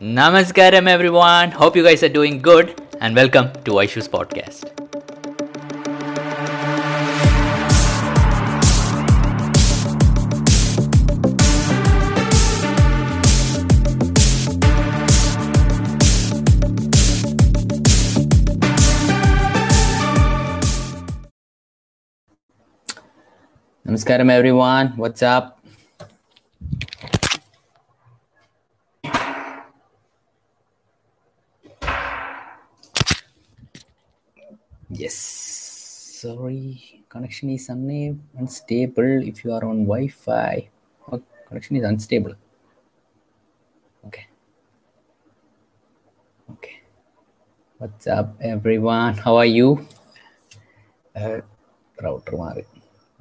Namaskaram, everyone. Hope you guys are doing good, and welcome to Aishu's podcast. Namaskaram, everyone. What's up? Yes. Sorry, connection is unstable if you are on Wi-Fi. Oh, connection is unstable. Okay. Okay. What's up, everyone? How are you? Uh, router.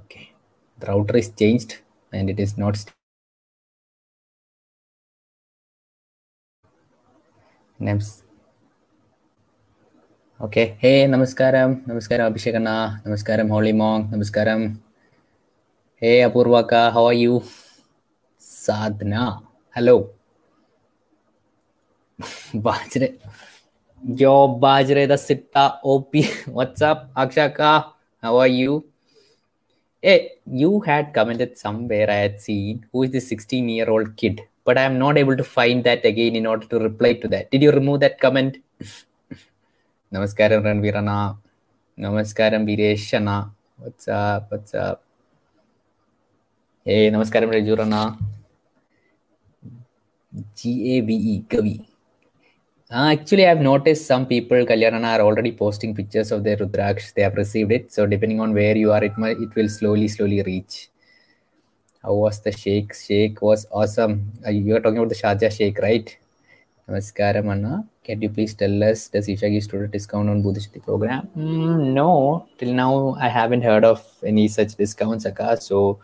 Okay. The router is changed and it is not. st- Names. Okay hey നമസ്കാരം നമസ്കാരം അഭിഷേകണ്ണ നമസ്കാരം holy മോങ് നമസ്കാരം hey അപൂർവക്ക how are you Sadhana hello bajra യോ ബാജ്രെ the സിട്ട O P WhatsApp അക്ഷക്ക how are U Hey, you had commented somewhere I had seen who is the 16 year old kid, but I am not able to find that again in order to reply to that. Did you remove that comment? Namaskaram Ranvirana. Namaskaram Vireshana. What's up? What's up? Hey, Namaskaram A V E, Gavi. Uh, actually, I've noticed some people, Kalyanana, are already posting pictures of their Rudraksh. They have received it. So, depending on where you are, it will slowly, slowly reach. How was the shake? Shake was awesome. Uh, you are talking about the Sharjah shake, right? Namaskaram, Anna. Can you please tell us, does Isha give student discount on Buddhist program? Mm, no, till now I haven't heard of any such discounts, Akka. So,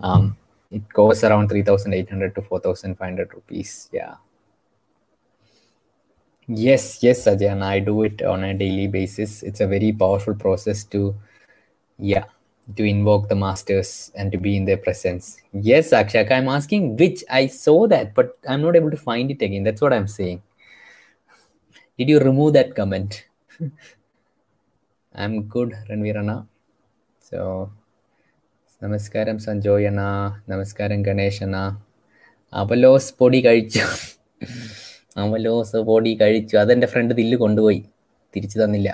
um, it goes around 3,800 to 4,500 rupees. Yeah. Yes, yes, Ajay, I do it on a daily basis. It's a very powerful process to, yeah, to invoke the masters and to be in their presence. Yes, Akshaka, I'm asking which I saw that, but I'm not able to find it again. That's what I'm saying. Did you remove that comment? I'm good, Ranvirana. So, നമസ്കാരം സഞ്ജോയന നമസ്കാരം ഗണേശന അവലോസ് പൊടി കഴിച്ചു അവലോസ് പൊടി കഴിച്ചു അതെന്റെ front ദില്ല് കൊണ്ടുപോയി തിരിച്ചു തന്നില്ല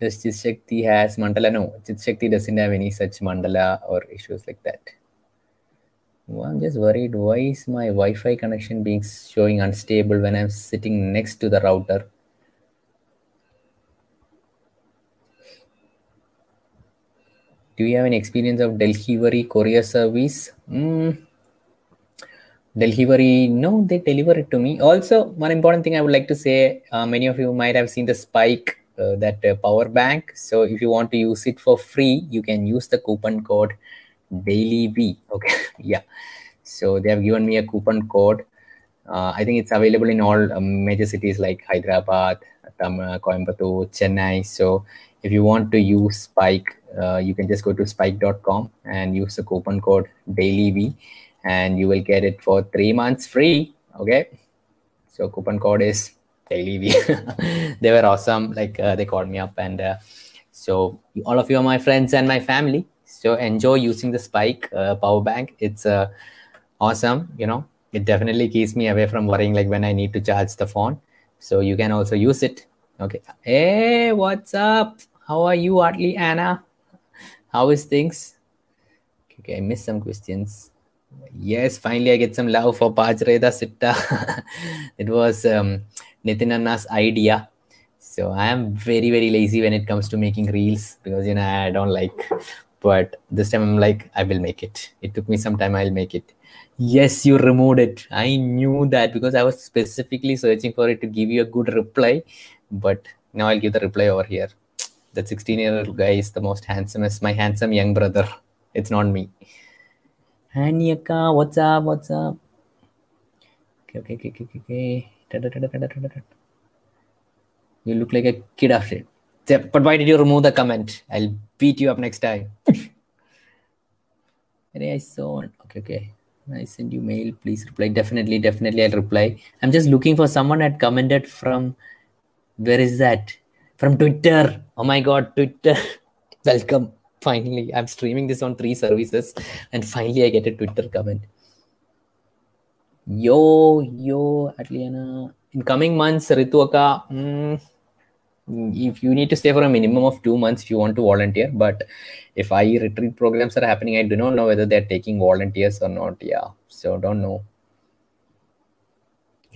does Chitshakti has mandala? No, Chitshakti doesn't have any such mandala or issues like that. Well, I'm just worried. Why is my Wi-Fi connection being showing unstable when I'm sitting next to the router? Do you have any experience of delivery courier service? Mm, delivery, no, they deliver it to me. Also, one important thing I would like to say uh, many of you might have seen the Spike, uh, that uh, power bank. So, if you want to use it for free, you can use the coupon code DailyV. Okay, yeah. So, they have given me a coupon code. Uh, I think it's available in all um, major cities like Hyderabad, Tam- uh, Coimbatore, Chennai. So, if you want to use Spike, uh, you can just go to spike.com and use the coupon code DailyV and you will get it for three months free. Okay. So, coupon code is DailyV. they were awesome. Like, uh, they called me up and uh, so all of you are my friends and my family. So, enjoy using the Spike uh, power bank. It's uh, awesome. You know, it definitely keeps me away from worrying like when I need to charge the phone. So, you can also use it. Okay. Hey, what's up? How are you, Atley Anna? How is things? Okay, I missed some questions. Yes, finally I get some love for Pajreda Sitta. it was um, Nitin Anna's idea. So I am very, very lazy when it comes to making reels because you know I don't like. But this time I'm like, I will make it. It took me some time, I'll make it. Yes, you removed it. I knew that because I was specifically searching for it to give you a good reply. But now I'll give the reply over here. That 16 year old guy is the most handsomest, my handsome young brother. It's not me. Anyaka, what's up? What's up? Okay, okay, okay, okay, okay. You look like a kid of shit. But why did you remove the comment? I'll beat you up next time. I saw. Okay, okay. I send you mail, please reply. Definitely, definitely, I'll reply. I'm just looking for someone had commented from where is that? From Twitter. Oh my god, Twitter. Welcome. Finally, I'm streaming this on three services, and finally I get a Twitter comment. Yo, yo, Atliana. In coming months, Rituaka, mm, if you need to stay for a minimum of two months if you want to volunteer. But if I retreat programs are happening, I do not know whether they're taking volunteers or not. Yeah, so don't know.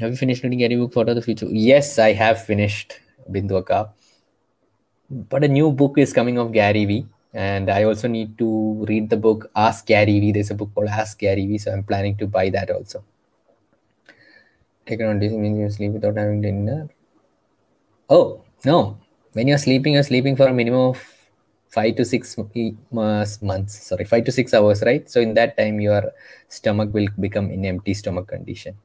Have you finished reading Gary book for the future? Yes, I have finished Binduaka. But a new book is coming of Gary Vee. And I also need to read the book Ask Gary Vee. There's a book called Ask Gary Vee. So I'm planning to buy that also. Taken on this means you sleep without having dinner. Oh, no. When you're sleeping, you're sleeping for a minimum of five to six months. Sorry, five to six hours, right? So in that time, your stomach will become in empty stomach condition.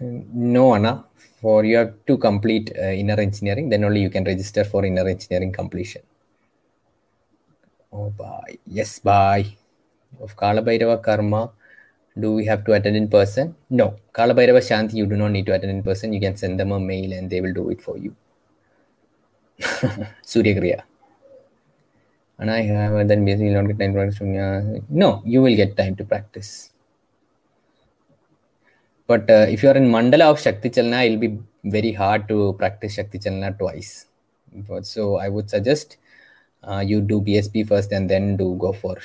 No, Anna. For you have to complete uh, inner engineering, then only you can register for inner engineering completion. Oh, bye. Yes, bye. Of Kalabhairava Karma, do we have to attend in person? No. Kalabhairava Shanti, you do not need to attend in person. You can send them a mail and they will do it for you. Surya Kriya. And I have then basically not get time to practice. No, you will get time to practice. But uh, if you are in Mandala of Shakti Chalana, it'll be very hard to practice Shakti Chalana twice. But, so I would suggest uh, you do BSP first and then do go for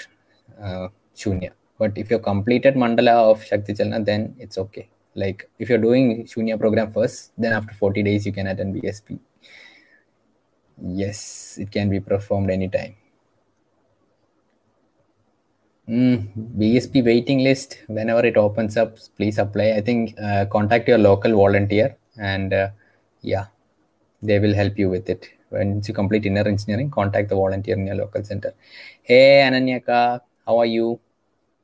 uh, Shunya. But if you're completed Mandala of Shakti Chalana, then it's okay. Like if you're doing Shunya program first, then after 40 days you can attend BSP. Yes, it can be performed anytime. Mm, BSP waiting list, whenever it opens up, please apply. I think uh, contact your local volunteer and uh, yeah, they will help you with it. Once you complete inner engineering, contact the volunteer in your local center. Hey, Ananyaka, how are you?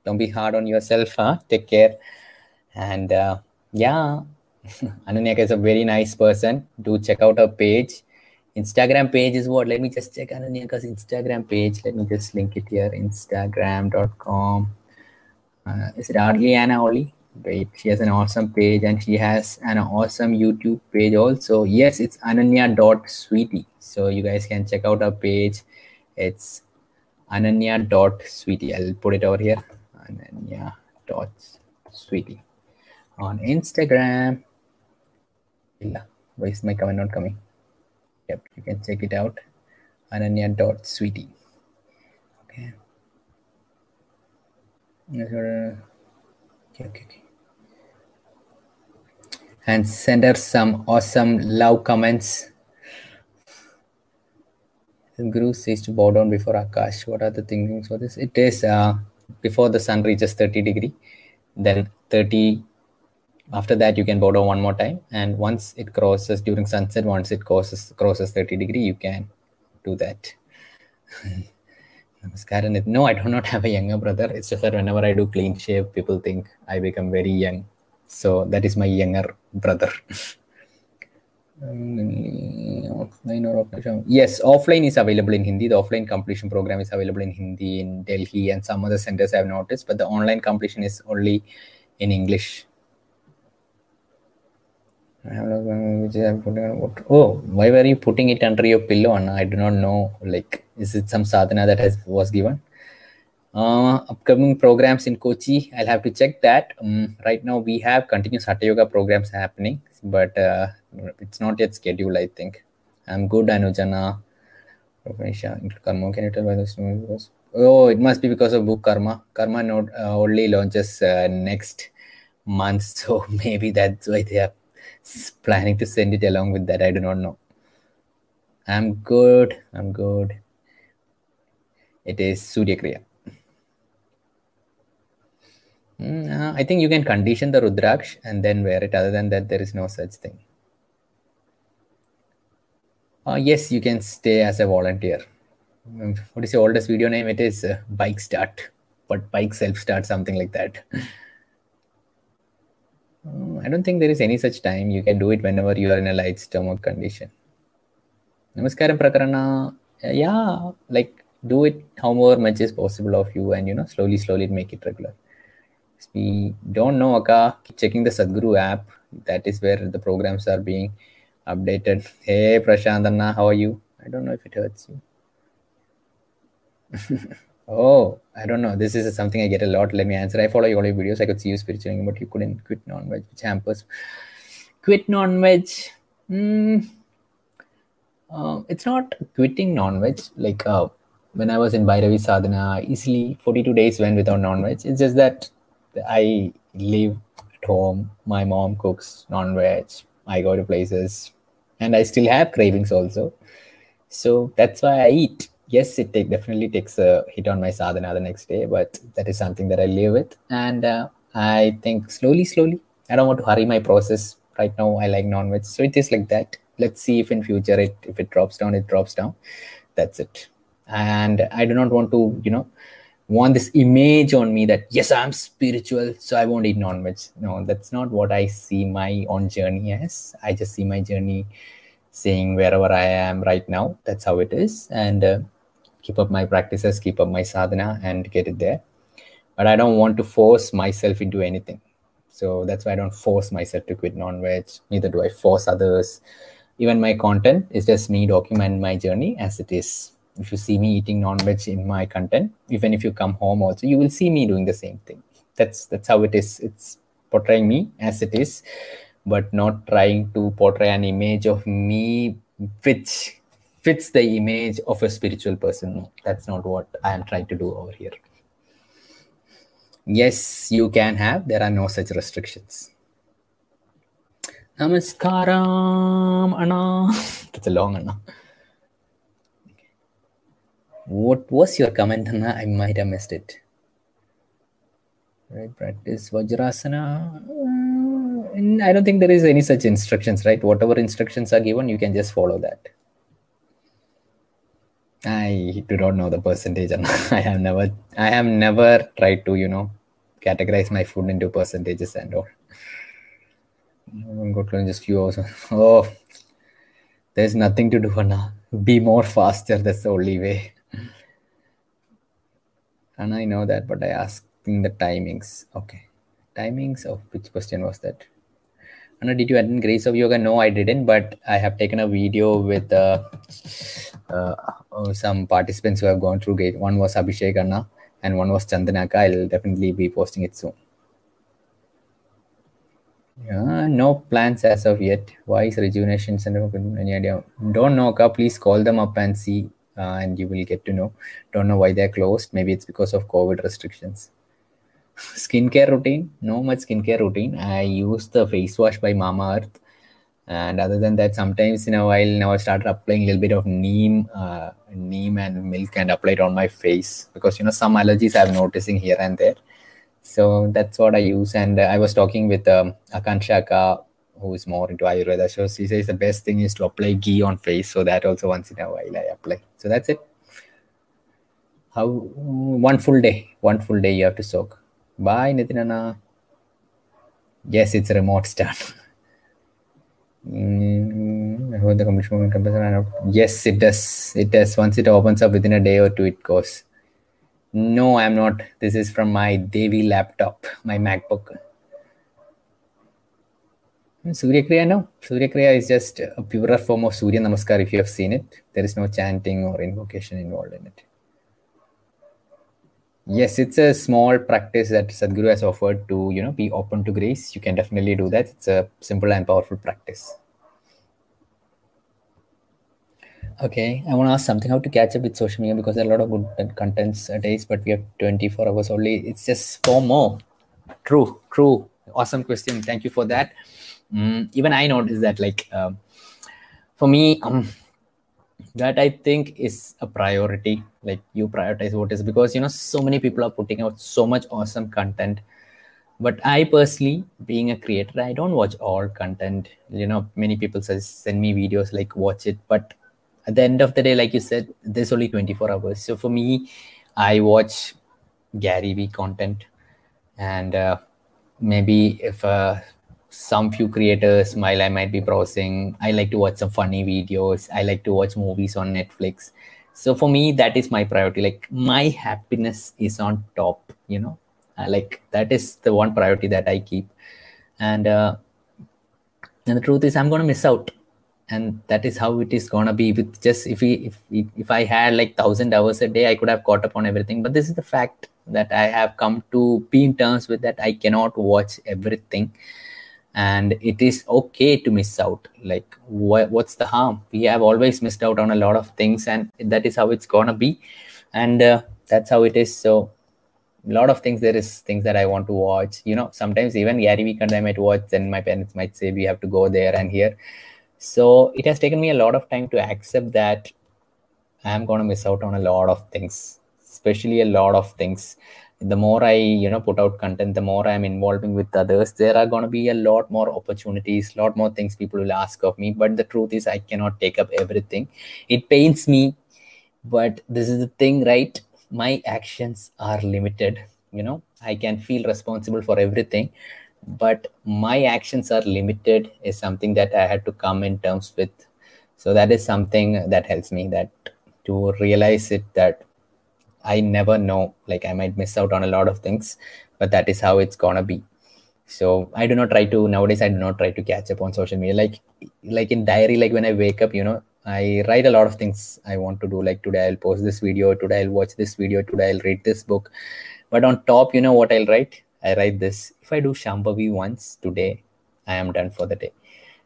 Don't be hard on yourself, huh? Take care. And uh, yeah, ananya is a very nice person. Do check out her page. Instagram page is what? Let me just check Ananyaka's Instagram page. Let me just link it here. Instagram.com. Uh, is it Arliana Oli? Wait, she has an awesome page and she has an awesome YouTube page also. Yes, it's ananya.sweetie. So you guys can check out her page. It's ananya.sweetie. I'll put it over here. Ananya.sweetie. On Instagram. Why is my comment not coming? Yep, you can check it out. Ananya.sweetie. Okay. Okay, okay, okay. And send her some awesome love comments. Guru says to bow down before Akash. What are the thinkings for this? It is uh, before the sun reaches 30 degree, then 30 after that you can bow down one more time and once it crosses during sunset once it crosses crosses 30 degree you can do that Namaskaran. no i do not have a younger brother it's just that whenever i do clean shave people think i become very young so that is my younger brother offline or offline yes offline is available in hindi the offline completion program is available in hindi in delhi and some other centers i have noticed but the online completion is only in english Oh, why were you putting it under your pillow? And I do not know. Like, is it some sadhana that has was given? Uh, upcoming programs in Kochi, I'll have to check that. Um, right now, we have continuous Hatha Yoga programs happening, but uh, it's not yet scheduled. I think. I'm good, Anujana. Karma, can you tell why this was? Oh, it must be because of book Karma. Karma not, uh, only launches uh, next month, so maybe that's why they are planning to send it along with that. I do not know. I'm good. I'm good. It is Surya Kriya. Mm, uh, I think you can condition the Rudraksh and then wear it. Other than that, there is no such thing. Uh, yes, you can stay as a volunteer. Um, what is your oldest video name? It is uh, Bike Start, but Bike Self Start, something like that. I don't think there is any such time. You can do it whenever you are in a light stomach condition. Namaskaram Prakarana. Yeah, like do it however much is possible of you and you know slowly slowly make it regular we don't know Akka, keep checking the Sadhguru app. That is where the programs are being updated. Hey Prashant Anna, how are you? I don't know if it hurts you. oh, I don't know. This is something I get a lot. Let me answer. I follow all your videos. I could see you spiritually, but you couldn't quit non-veg, which hampers. Quit non-veg. Mm, uh, it's not quitting non-veg. Like uh, when I was in Bhairavi Sadhana, easily 42 days went without non-veg. It's just that I live at home. My mom cooks non-veg. I go to places, and I still have cravings also. So that's why I eat. Yes, it take, definitely takes a hit on my sadhana the next day, but that is something that I live with. And uh, I think slowly, slowly. I don't want to hurry my process. Right now, I like non-veg, so it is like that. Let's see if in future it if it drops down, it drops down. That's it. And I do not want to, you know, want this image on me that yes i'm spiritual so i won't eat non-veg. No that's not what i see my own journey as. I just see my journey saying wherever i am right now. That's how it is. And uh, keep up my practices keep up my sadhana and get it there. But i don't want to force myself into anything. So that's why i don't force myself to quit non-veg. Neither do i force others. Even my content is just me document my journey as it is if you see me eating non-veg in my content even if you come home also you will see me doing the same thing. That's that's how it is. It's portraying me as it is but not trying to portray an image of me which fits the image of a spiritual person. No that's not what i am trying to do over here. Yes you can have. There are no such restrictions. Namaskaram anna. That's a long anna what was your comment, Anna? I might have missed it. Right, practice Vajrasana. Uh, I don't think there is any such instructions, right? Whatever instructions are given, you can just follow that. I do not know the percentage. I have never, I have never tried to, you know, categorize my food into percentages and all. To just few hours. Oh, there's nothing to do, Anna. Be more faster. That's the only way and I know that, but I asking the timings. Okay, timings of which question was that? Anna, did you attend Grace of Yoga? No, I didn't, but I have taken a video with uh, uh, some participants who have gone through Gate. One was Abhishek Anna and one was Chandanaka. I'll definitely be posting it soon. Yeah, no plans as of yet. Why is Rejuvenation Center? Of any idea? Don't know. Please call them up and see uh, and you will get to know. Don't know why they're closed. Maybe it's because of COVID restrictions. skincare routine, no much skincare routine. I use the face wash by Mamaearth. And other than that, sometimes in a while now I started applying a little bit of neem, uh, neem and milk and apply it on my face because you know some allergies I'm noticing here and there. So that's what I use. And uh, I was talking with um, Akanshaka who is more into Ayurveda. So she says the best thing is to apply ghee on face. So that also once in a while I apply. So that's it. How one full day, one full day you have to soak. Bye, Nitinana. Yes, it's a remote start. Mm, yes, it does. It does. Once it opens up within a day or two, it goes. No, I'm not. This is from my Devi laptop, my MacBook. Surya Kriya, no. Surya Kriya is just a purer form of Surya Namaskar if you have seen it. There is no chanting or invocation involved in it. Yes, it's a small practice that Sadhguru has offered to, you know, be open to grace. You can definitely do that. It's a simple and powerful practice. Okay, I want to ask something how to catch up with social media because there are a lot of good contents a days, but we have 24 hours only. It's just four more. True, true. Awesome question. Thank you for that mm, even i noticed that like uh, for me um, that i think is a priority. Like you prioritize what is because you know so many people are putting out so much awesome content. But i personally being a creator i don't watch all content. You know many people say send me videos like watch it. But at the end of the day like you said there's only 24 hours. So for me i watch gary vee content. And uh, maybe if uh, some few creators while I might be browsing. I like to watch some funny videos. I like to watch movies on Netflix. so for me that is my priority like my happiness is on top you know uh, like that is the one priority that i keep and uh, and the truth is i'm going to miss out and that is how it is going to be with just if we if if i had like 1000 hours a day i could have caught up on everything but this is the fact that i have come to be in terms with that i cannot watch everything and it is okay to miss out. Like what, what's the harm? We have always missed out on a lot of things and that is how it's gonna be. And uh, that's how it is. So a lot of things there is things that i want to watch. You know sometimes even gary weekend i might watch then my parents might say we have to go there and here. So it has taken me a lot of time to accept that i'm to miss out on a lot of things especially a lot of things the more i you know put out content the more i'm involving with others there are going to be a lot more opportunities a lot more things people will ask of me but the truth is i cannot take up everything. It pains me but this is the thing right? My actions are limited you know? I can feel responsible for everything but my actions are limited is something that i had to come in terms with. So that is something that helps me that to realize it that I never know. Like I might miss out on a lot of things, but that is how it's gonna be. So I do not try to nowadays. I do not try to catch up on social media. Like like in diary, like when I wake up, you know, I write a lot of things I want to do. Like today I'll post this video. Today I'll watch this video. Today I'll read this book. But on top, you know what I'll write? I write this. If I do Shambhavi once today, I am done for the day.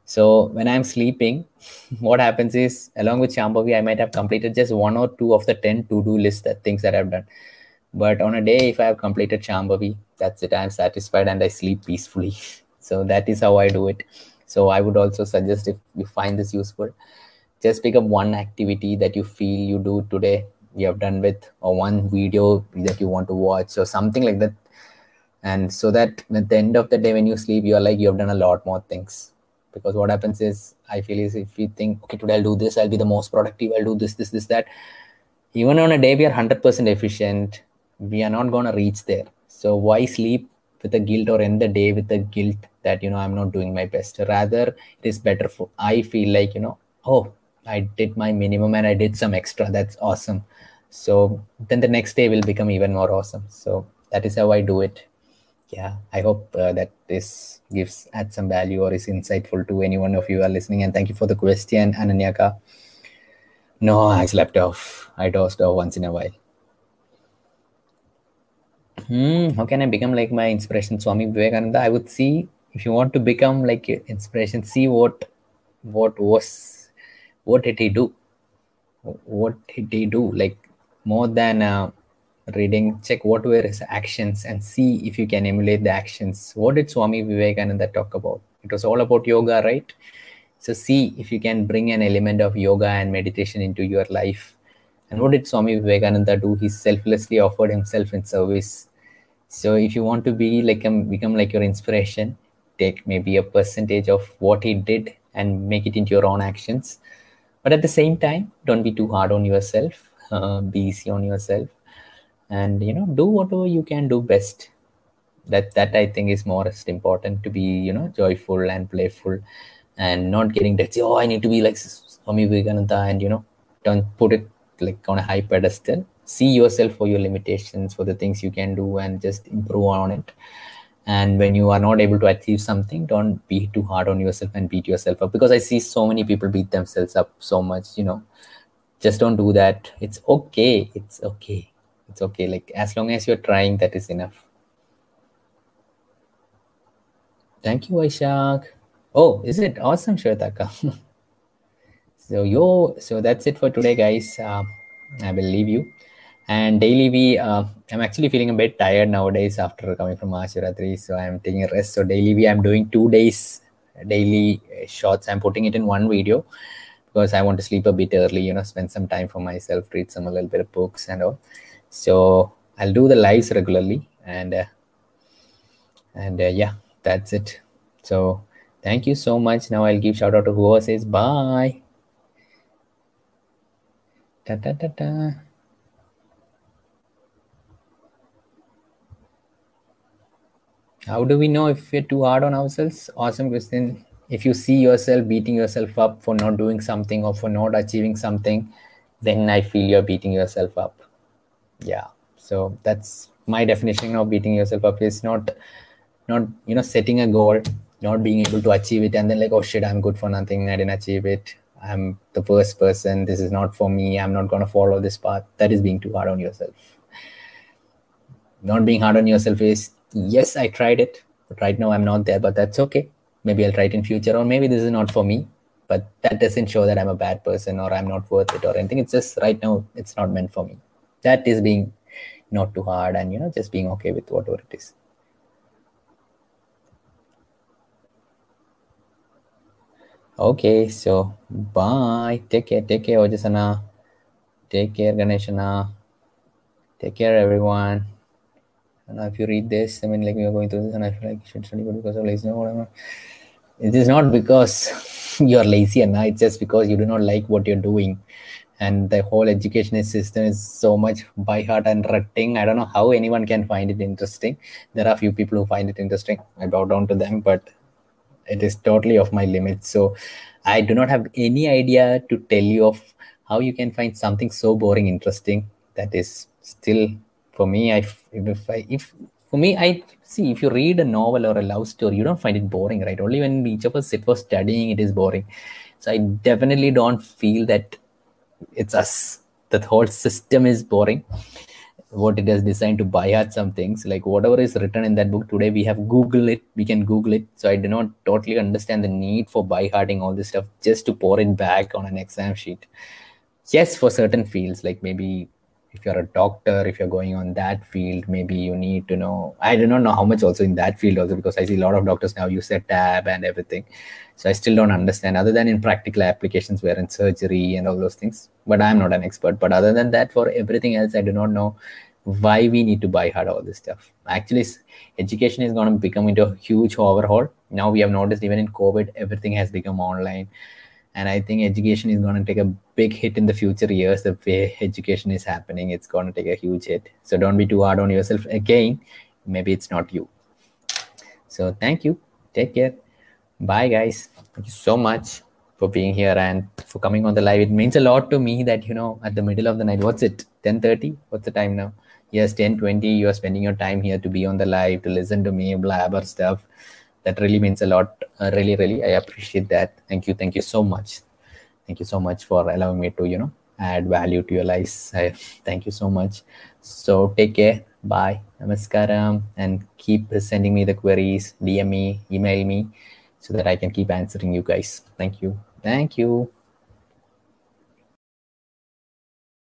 So when I'm sleeping, what happens is along with Shambhavi, I might have completed just one or two of the 10 to-do list that things that I've done. But on a day, if I have completed Shambhavi, that's it. I'm satisfied and I sleep peacefully. So that is how I do it. So I would also suggest if you find this useful, just pick up one activity that you feel you do today, you have done with, or one video that you want to watch, or something like that. And so that at the end of the day, when you sleep, you're like, you have done a lot more things because what happens is i feel is if we think okay today i'll do this i'll be the most productive i'll do this this this that even on a day we are 100% efficient we are not going to reach there. So why sleep with a guilt or end the day with the guilt that you know i'm not doing my best? Rather it is better for i feel like you know oh i did my minimum and i did some extra that's awesome. So then the next day will become even more awesome. So that is how i do it yeah i hope uh, that this gives add some value or is insightful to any one of you are listening. And thank you for the question ananyaka. No i slept off. I dozed off once in a while. Hmm, how can i become like my inspiration swami vivekananda? I would see if you want to become like inspiration see what what was what did he do? What did he do? Like more than uh, reading, check what were his actions and see if you can emulate the actions. What did Swami Vivekananda talk about? It was all about yoga, right? So see if you can bring an element of yoga and meditation into your life. And what did Swami Vivekananda do? He selflessly offered himself in service. So if you want to be like um, become like your inspiration, take maybe a percentage of what he did and make it into your own actions. But at the same time, don't be too hard on yourself. Uh, be easy on yourself and you know do whatever you can do best. That that i think is most important to be you know joyful and playful and not getting that oh i need to be like swami vivekananda and you know don't put it like on a high pedestal. See yourself for your limitations for the things you can do and just improve on it. And when you are not able to achieve something don't be too hard on yourself and beat yourself up. Because i see so many people beat themselves up so much you know. Just don't do that. It's okay. It's okay it's okay like as long as you're trying that is enough. Thank you Aishak. oh is it? Awesome Shwetaka. So yo so that's it for today guys. Uh, i will leave you. And daily we uh, i'm actually feeling a bit tired nowadays after coming from Mahashivratri so i'm taking a rest. So daily we i'm doing two days daily uh, shots. I'm putting it in one video because i want to sleep a bit early you know spend some time for myself read some a little bit of books and all so i'll do the lives regularly and uh, and uh, yeah that's it. So thank you so much. Now i'll give shout out to whoever says bye. Da, da, da, da. how do we know if we're too hard on ourselves? Awesome question if you see yourself beating yourself up for not doing something or for not achieving something then I feel you're beating yourself up. Yeah. So that's my definition of beating yourself up is not not you know setting a goal, not being able to achieve it, and then like, oh shit, I'm good for nothing. I didn't achieve it. I'm the worst person. This is not for me. I'm not gonna follow this path. That is being too hard on yourself. Not being hard on yourself is yes, I tried it, but right now I'm not there. But that's okay. Maybe I'll try it in future, or maybe this is not for me but that doesn't show that i'm a bad person or i'm not worth it or anything it's just right now it's not meant for me that is being not too hard and you know just being okay with whatever it is. Okay so bye. Take care take care ojasana. Take care ganeshana. Take care everyone. And if you read this i mean like we are going through this and i feel like you should study because of laziness or whatever. It is not because you're lazy and it's just because you do not like what you're doing and the whole education system is so much by heart and rutting i don't know how anyone can find it interesting. There are a few people who find it interesting. I bow down to them but it is totally off my limits. So i do not have any idea to tell you of how you can find something so boring interesting that is still for me i if i if for me i see if you read a novel or a love story you don't find it boring right? Only when each of us sit for studying it is boring. So i definitely don't feel that it's us. The whole system is boring. What it has designed to buy out some things like whatever is written in that book today we have google it we can google it. So i do not totally understand the need for by hearting all this stuff just to pour it back on an exam sheet. Yes for certain fields like maybe if you're a doctor if you're going on that field maybe you need to know. I do not know how much also in that field also because i see a lot of doctors now use their tab and everything. So i still don't understand other than in practical applications where in surgery and all those things. But i'm not an expert. But other than that for everything else i do not know why we need to buy hard all this stuff. Actually education is going to become into a huge overhaul. Now we have noticed even in covid everything has become online. And i think education is going to take a big hit in the future years the way education is happening it's going to take a huge hit. So don't be too hard on yourself again. Maybe it's not you. So thank you. Take care. Bye guys. Thank you so much for being here and for coming on the live. It means a lot to me that you know at the middle of the night what's it? 10 30 what's the time now? Yes 10 20 you are spending your time here to be on the live to listen to me blabber stuff. That really means a lot. Uh, really really i appreciate that. Thank you. Thank you so much thank you so much for allowing me to you know add value to your lives I, thank you so much. So take care. Bye. Namaskaram. And keep sending me the queries. Dm me email me so that i can keep answering you guys. Thank you. Thank you